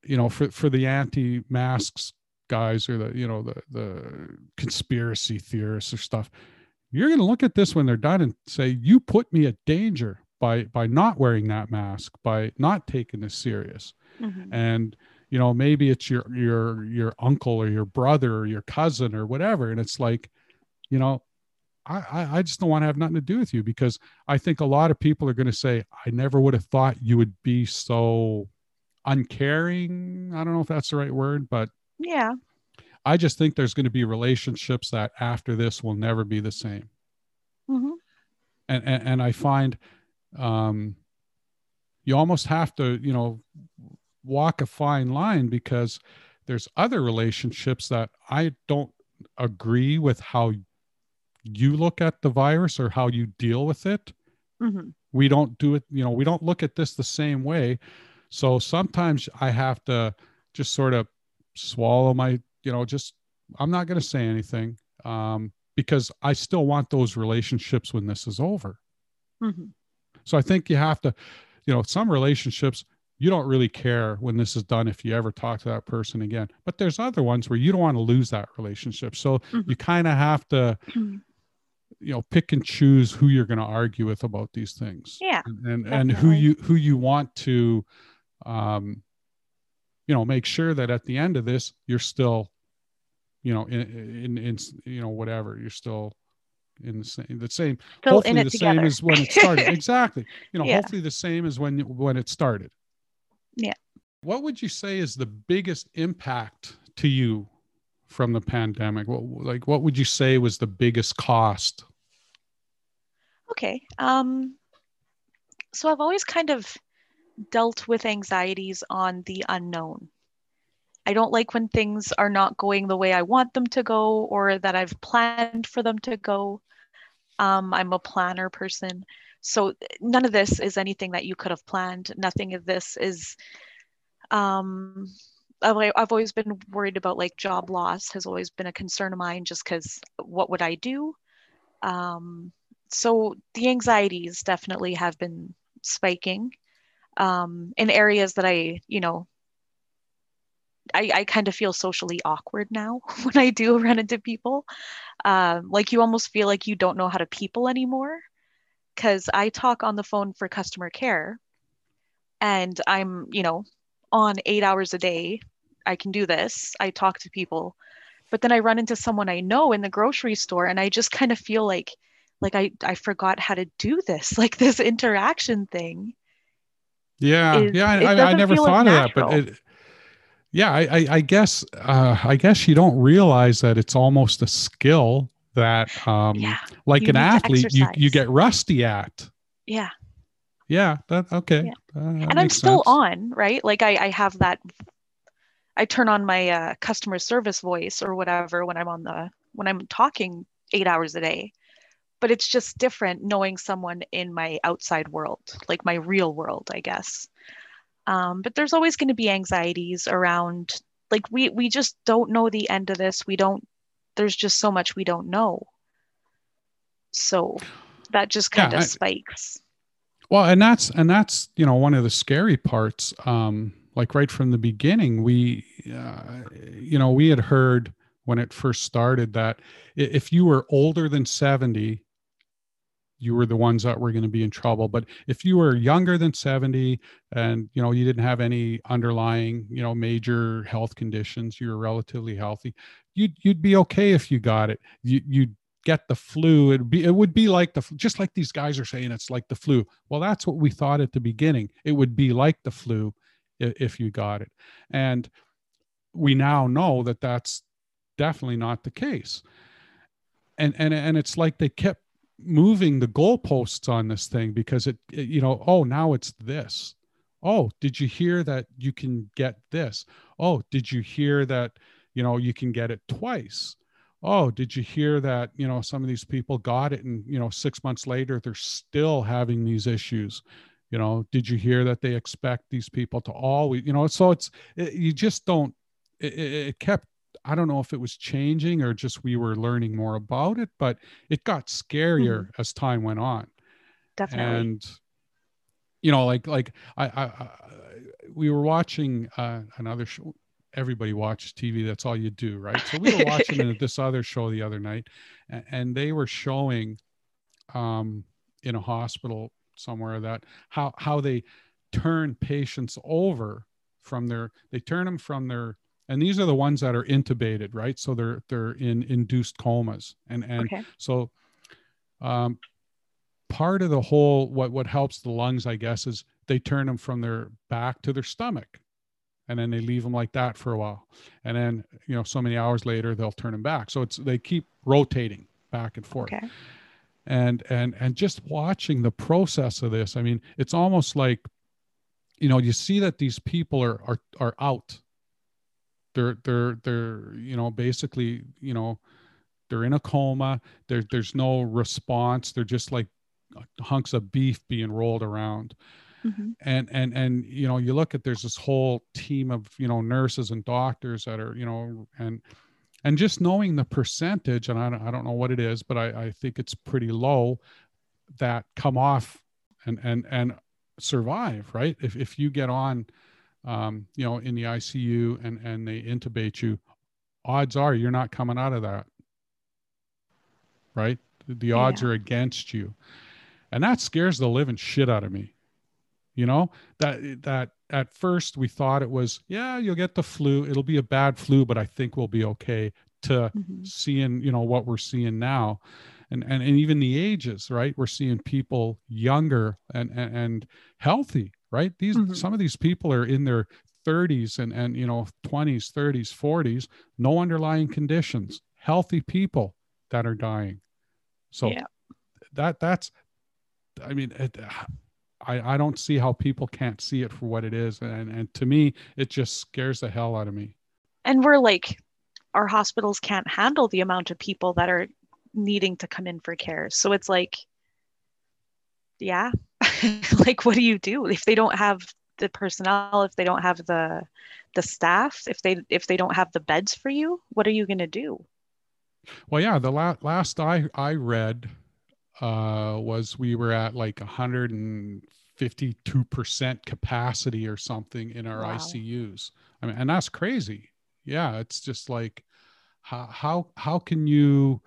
you know, for, for the anti masks guys or the, you know, the, the conspiracy theorists or stuff, you're going to look at this when they're done and say, you put me at danger by, by not wearing that mask, by not taking this serious. Mm-hmm. And, you know maybe it's your your your uncle or your brother or your cousin or whatever and it's like you know I, I just don't want to have nothing to do with you because I think a lot of people are going to say, I never would have thought you would be so uncaring. I don't know if that's the right word, but yeah, I just think there's going to be relationships that after this will never be the same. Mm-hmm. And, and, and I find, um, you almost have to, you know, walk a fine line because there's other relationships that I don't agree with how you look at the virus or how you deal with it. Mm-hmm. we don't do it you know we don't look at this the same way so sometimes i have to just sort of swallow my you know just i'm not going to say anything um, because i still want those relationships when this is over mm-hmm. so i think you have to you know some relationships you don't really care when this is done if you ever talk to that person again but there's other ones where you don't want to lose that relationship so mm-hmm. you kind of have to mm-hmm. you know pick and choose who you're going to argue with about these things yeah and and, and who you who you want to um you know make sure that at the end of this you're still you know in in, in you know whatever you're still in the same the same still hopefully the together. same as when it started exactly you know yeah. hopefully the same as when when it started yeah what would you say is the biggest impact to you from the pandemic what like what would you say was the biggest cost okay um so i've always kind of dealt with anxieties on the unknown I don't like when things are not going the way I want them to go or that I've planned for them to go. Um, I'm a planner person. So none of this is anything that you could have planned. Nothing of this is. Um, I've, I've always been worried about like job loss has always been a concern of mine just because what would I do? Um, so the anxieties definitely have been spiking um, in areas that I, you know, I, I kind of feel socially awkward now when I do run into people. Um, like you almost feel like you don't know how to people anymore. Because I talk on the phone for customer care and I'm, you know, on eight hours a day. I can do this. I talk to people. But then I run into someone I know in the grocery store and I just kind of feel like, like I, I forgot how to do this, like this interaction thing. Yeah. Is, yeah. I, I, I never thought of that, but it, yeah i i, I guess uh, i guess you don't realize that it's almost a skill that um yeah, like an athlete you you get rusty at. Yeah. Yeah that okay. Yeah. Uh, that and i'm still sense. on right? Like i i have that i turn on my uh, customer service voice or whatever when i'm on the when i'm talking eight hours a day. But it's just different knowing someone in my outside world like my real world i guess. Um, but there's always going to be anxieties around like we we just don't know the end of this. We don't there's just so much we don't know. So that just kind yeah, of spikes. Well, and that's and that's you know one of the scary parts. Um, like right from the beginning, we uh, you know we had heard when it first started that if you were older than 70 you were the ones that were going to be in trouble but if you were younger than 70 and you know you didn't have any underlying you know major health conditions you were relatively healthy you'd you'd be okay if you got it. You you'd get the flu. It'd be it would be like the just like these guys are saying it's like the flu. Well that's what we thought at the beginning. It would be like the flu if, you got it. And we now know that that's definitely not the case. And and and it's like they kept moving the goalposts on this thing because it, it, you know oh now it's this. Oh did you hear that you can get this? Oh did you hear that you know you can get it twice oh did you hear that you know some of these people got it and you know 6 months later they're still having these issues you know did you hear that they expect these people to always you know so it's it, you just don't it, it kept I don't know if it was changing or just we were learning more about it, but it got scarier mm-hmm. as time went on. Definitely. And you know, like like I, I, I we were watching uh, another show. Everybody watches TV. That's all you do, right? So we were watching this other show the other night, and, and they were showing um, in a hospital somewhere that how how they turn patients over from their they turn them from their and these are the ones that are intubated right so they're they're in induced comas and and okay. so um, part of the whole what what helps the lungs i guess is they turn them from their back to their stomach and then they leave them like that for a while. And then you know so many hours later they'll turn them back. So it's they keep rotating back and forth. Okay. and and and just watching the process of this i mean it's almost like you know you see that these people are are are out. They're they're they're you know basically you know they're in a coma. There there's no response. They're just like hunks of beef being rolled around. Mm-hmm. And and and you know, you look at there's this whole team of you know nurses and doctors that are you know and and just knowing the percentage, and I don't, I don't know what it is, but I, I think it's pretty low that come off and and and survive, right? If if you get on, um, you know, in the ICU and and they intubate you, odds are you're not coming out of that, right? The odds yeah. are against you, and that scares the living shit out of me. You know that that at first we thought it was yeah you'll get the flu it'll be a bad flu but I think we'll be okay to mm-hmm. seeing you know what we're seeing now and, and and even the ages right we're seeing people younger and and, and healthy right these mm-hmm. some of these people are in their 30s and and you know 20s 30s 40s no underlying conditions healthy people that are dying so yeah. that that's i mean it, I, I don't see how people can't see it for what it is and and to me it just scares the hell out of me and we're like our hospitals can't handle the amount of people that are needing to come in for care. So it's like, yeah, like what do you do if they don't have the personnel, if they don't have the the staff, if they if they don't have the beds for you, what are you going to do? Well, yeah, the la- last I I read uh, was we were at like 152% capacity or something in our wow. ICUs. I mean, and that's crazy. Yeah, it's just like how how how can you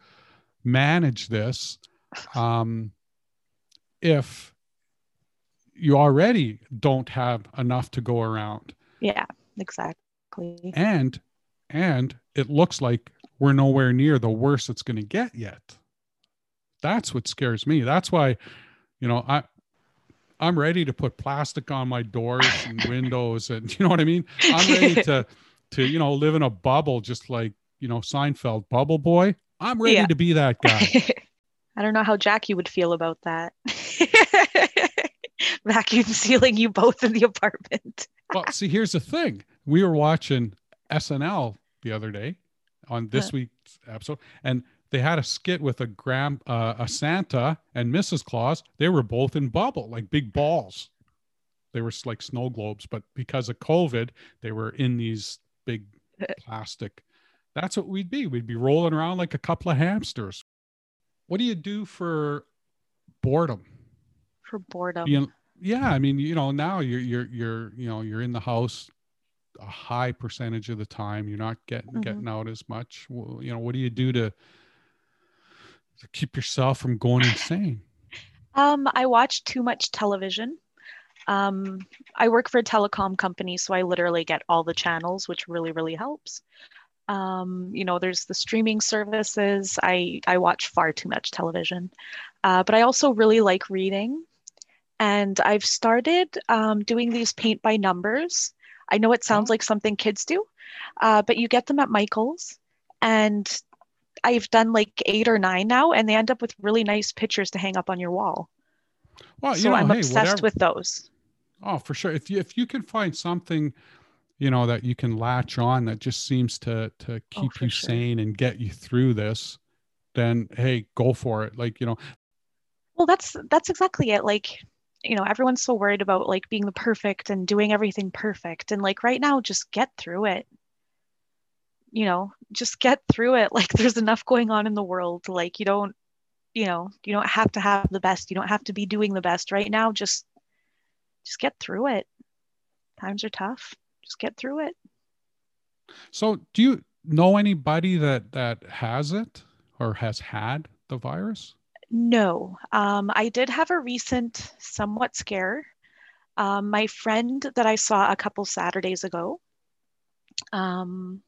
manage this um, if you already don't have enough to go around. Yeah, exactly. And and it looks like we're nowhere near the worst it's going to get yet. That's what scares me. That's why, you know, I I'm ready to put plastic on my doors and windows and you know what I mean? I'm ready to to you know live in a bubble just like, you know, Seinfeld bubble boy. I'm ready yeah. to be that guy. I don't know how Jackie would feel about that. Vacuum sealing you both in the apartment. well, see, here's the thing. We were watching SNL the other day on this huh. week's episode, and they had a skit with a gram, uh, a Santa and Mrs. Claus. They were both in bubble, like big balls. They were like snow globes, but because of COVID, they were in these big plastic that's what we'd be. We'd be rolling around like a couple of hamsters. What do you do for boredom? For boredom. You know, yeah, I mean, you know, now you're you're you're you know you're in the house a high percentage of the time. You're not getting mm-hmm. getting out as much. Well, you know, what do you do to to keep yourself from going insane? Um, I watch too much television. Um, I work for a telecom company, so I literally get all the channels, which really, really helps. Um, you know, there's the streaming services. I, I watch far too much television, uh, but I also really like reading. And I've started um, doing these paint by numbers. I know it sounds oh. like something kids do, uh, but you get them at Michael's. And I've done like eight or nine now, and they end up with really nice pictures to hang up on your wall. Well, so know, I'm hey, obsessed whatever. with those. Oh, for sure. If you if you can find something you know that you can latch on that just seems to to oh, keep oh, you sure. sane and get you through this then hey go for it like you know well that's that's exactly it like you know everyone's so worried about like being the perfect and doing everything perfect and like right now just get through it you know just get through it. Like there's enough going on in the world. Like you don't you know you don't have to have the best. You don't have to be doing the best. Right now just just get through it. Times are tough. Just get through it. So, do you know anybody that that has it or has had the virus? No, um, I did have a recent somewhat scare. Um, my friend that I saw a couple Saturdays ago, um,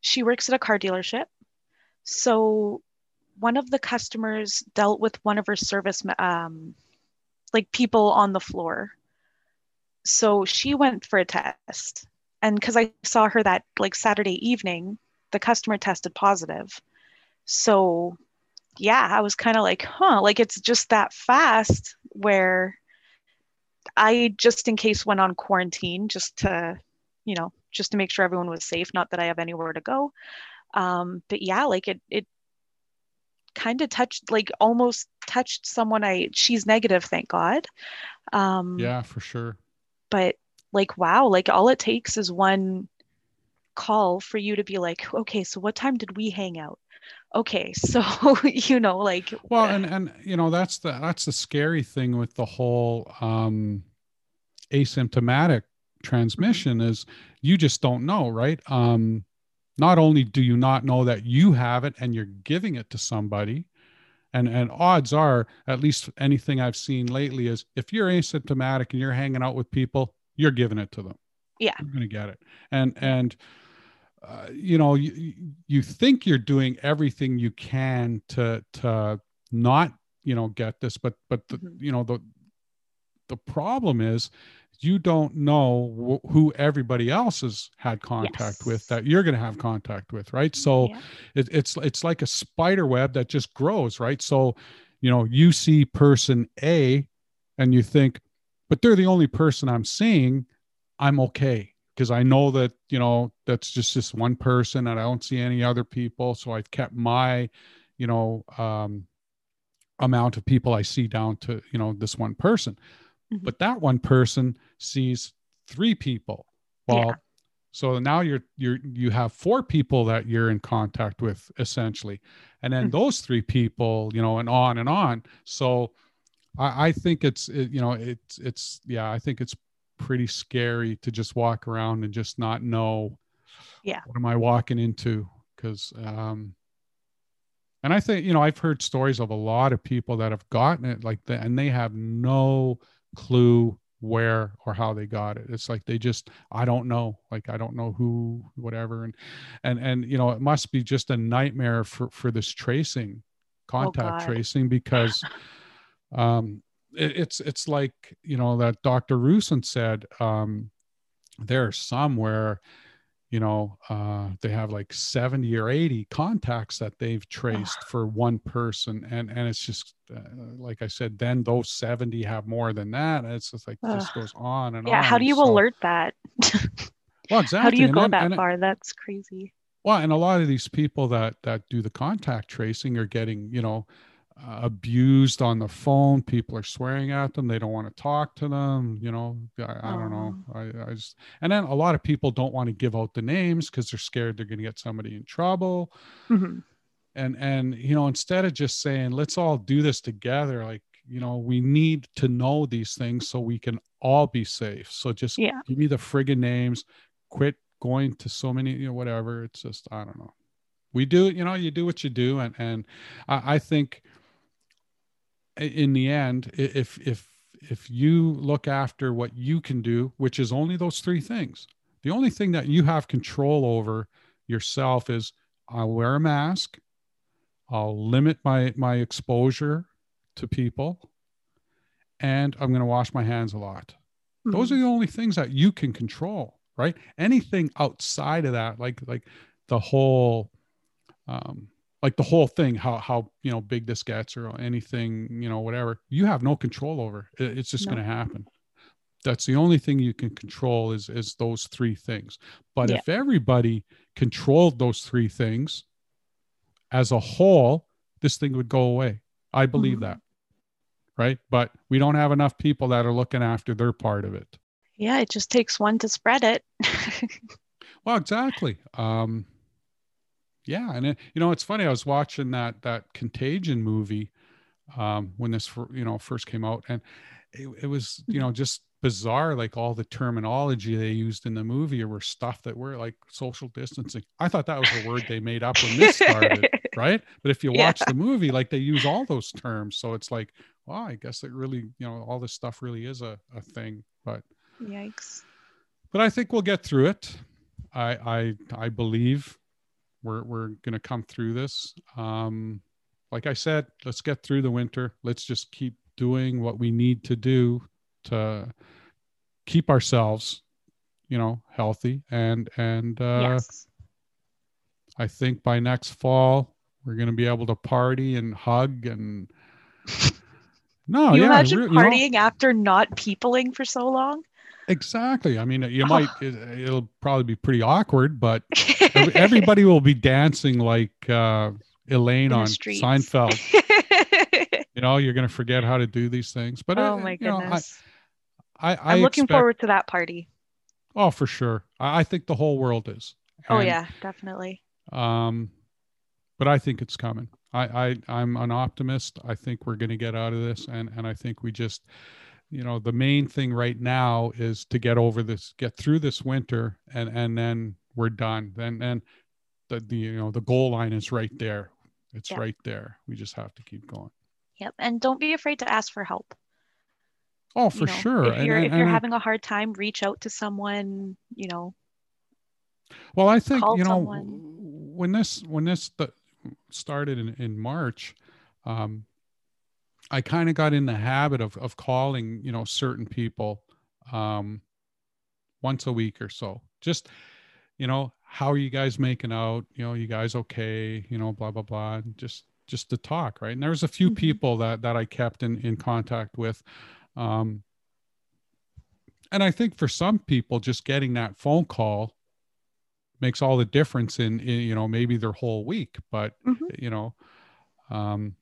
she works at a car dealership. So one of the customers dealt with one of her service, um, like people on the floor. So she went for a test. And because i saw her that like saturday evening the customer tested positive. So yeah i was kind of like huh like it's just that fast where i just in case went on quarantine just to you know just to make sure everyone was safe not that i have anywhere to go. Um but yeah like it it kind of touched like almost touched someone i she's negative thank god. Um yeah for sure. but like wow like all it takes is one call for you to be like okay so what time did we hang out? Okay so you know like well and and you know that's the that's the scary thing with the whole um asymptomatic transmission is you just don't know right? Um not only do you not know that you have it and you're giving it to somebody and and odds are at least anything i've seen lately is if you're asymptomatic and you're hanging out with people you're giving it to them. Yeah. You're going to get it. And and uh, you know you, you think you're doing everything you can to to not you know get this but but the, mm-hmm. you know the the problem is you don't know wh- who everybody else has had contact yes. with that you're going to have contact with right? So yeah. it, it's it's like a spider web that just grows right? So you know you see person a and you think but they're the only person i'm seeing. I'm okay because i know that you know that's just this one person and i don't see any other people. So i've kept my you know um amount of people i see down to you know this one person mm-hmm. but that one person sees three people well yeah. so now you're you're you have four people that you're in contact with essentially and then mm-hmm. those three people you know and on and on so i i think it's it, you know it's it's yeah i think it's pretty scary to just walk around and just not know yeah what am i walking into because um and i think you know i've heard stories of a lot of people that have gotten it like that and they have no clue where or how they got it. It's like they just i don't know. Like i don't know who whatever. And and and you know it must be just a nightmare for for this tracing contact oh tracing because um it, it's it's like you know that dr rusin said um there's somewhere you know uh, they have like 70 or 80 contacts that they've traced for one person and and it's just uh, like i said then those 70 have more than that and it's just like Ugh. just goes on and yeah on. how do you so, alert that well exactly how do you and go then, that far that's crazy well and a lot of these people that that do the contact tracing are getting you know uh, abused on the phone. People are swearing at them. They don't want to talk to them. You know, I, I don't know. I, I just, and then a lot of people don't want to give out the names because they're scared they're going to get somebody in trouble. Mm-hmm. And, and, you know, instead of just saying, let's all do this together, like, you know, we need to know these things so we can all be safe. So just yeah. give me the friggin' names, quit going to so many, you know, whatever. It's just, I don't know. We do, you know, you do what you do. And, and I, I think, in the end if if if you look after what you can do which is only those three things the only thing that you have control over yourself is i'll wear a mask i'll limit my my exposure to people and i'm going to wash my hands a lot mm-hmm. those are the only things that you can control right anything outside of that like like the whole um like the whole thing how how you know big this gets or anything you know whatever you have no control over it, it's just no. going to happen. That's the only thing you can control is is those three things. But yeah. if everybody controlled those three things as a whole this thing would go away. I believe mm-hmm. that right? But we don't have enough people that are looking after their part of it. Yeah it just takes one to spread it. Well exactly. Um yeah, and it, you know it's funny. I was watching that that Contagion movie um, when this you know first came out, and it, it was you know just bizarre. Like all the terminology they used in the movie were stuff that were like social distancing. I thought that was a word they made up when this started, right? But if you watch yeah. the movie, like they use all those terms, so it's like, well, I guess it really you know all this stuff really is a a thing. But yikes. But I think we'll get through it. I I I believe we're we're going to come through this. Um, like I said, let's get through the winter. Let's just keep doing what we need to do to keep ourselves, you know, healthy and and uh, yes. I think by next fall we're going to be able to party and hug and. No, you yeah, imagine partying you know, after not peopling for so long? Exactly. I mean, you might, it, will probably be pretty awkward, but everybody will be dancing like, uh, Elaine on Seinfeld. you know, you're going to forget how to do these things. But oh my goodness, know, I, I, am looking forward to that party. Oh, for sure. I, I think the whole world is. Oh, and, oh yeah, definitely. Um, but I think it's coming. I, I I'm an optimist. I think we're going to get out of this, and and I think we just, you know, the main thing right now is to get over this, get through this winter, and and then we're done. Then and the, the you know the goal line is right there. It's right there. We just have to keep going. Yep, and don't be afraid to ask for help. Oh, for you know, sure. If you're and, if you're having a hard time, reach out to someone. You know. Well, I think you know someone. when this when this the, started in, in March, um, I kind of got in the habit of of calling you know certain people um, once a week or so. Just you know, how are you guys making out? You know, you guys okay? You know, blah blah blah. And just just to talk, right? And there was a few mm-hmm. people that that I kept in in contact with. Um, and I think for some people, just getting that phone call makes all the difference in, in you know maybe their whole week. But mm-hmm. you know, um,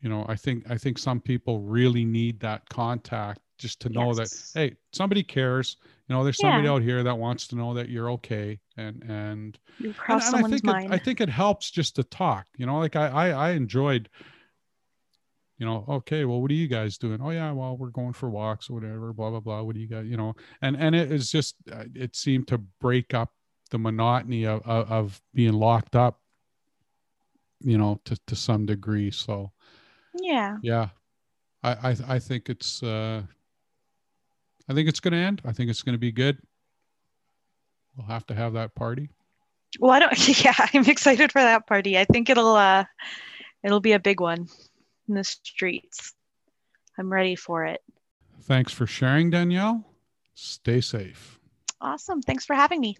you know, I think I think some people really need that contact just to know yes. that hey, somebody cares. You know, there's somebody yeah. out here that wants to know that you're okay, and and you cross and, and someone's I think mind. It, I think it helps just to talk. You know, like I I, I enjoyed you know, okay, well, what are you guys doing? Oh yeah, well, we're going for walks or whatever, blah blah blah. What do you got? You know, and and it is just uh, it seemed to break up the monotony of of, of being locked up, you know, to to some degree. So yeah, yeah, I I, I think it's uh, I think it's going to end. I think it's going to be good. We'll have to have that party. Well, I don't. Yeah, I'm excited for that party. I think it'll uh, it'll be a big one in the streets. I'm ready for it. Thanks for sharing, Danielle. Stay safe. Awesome. Thanks for having me.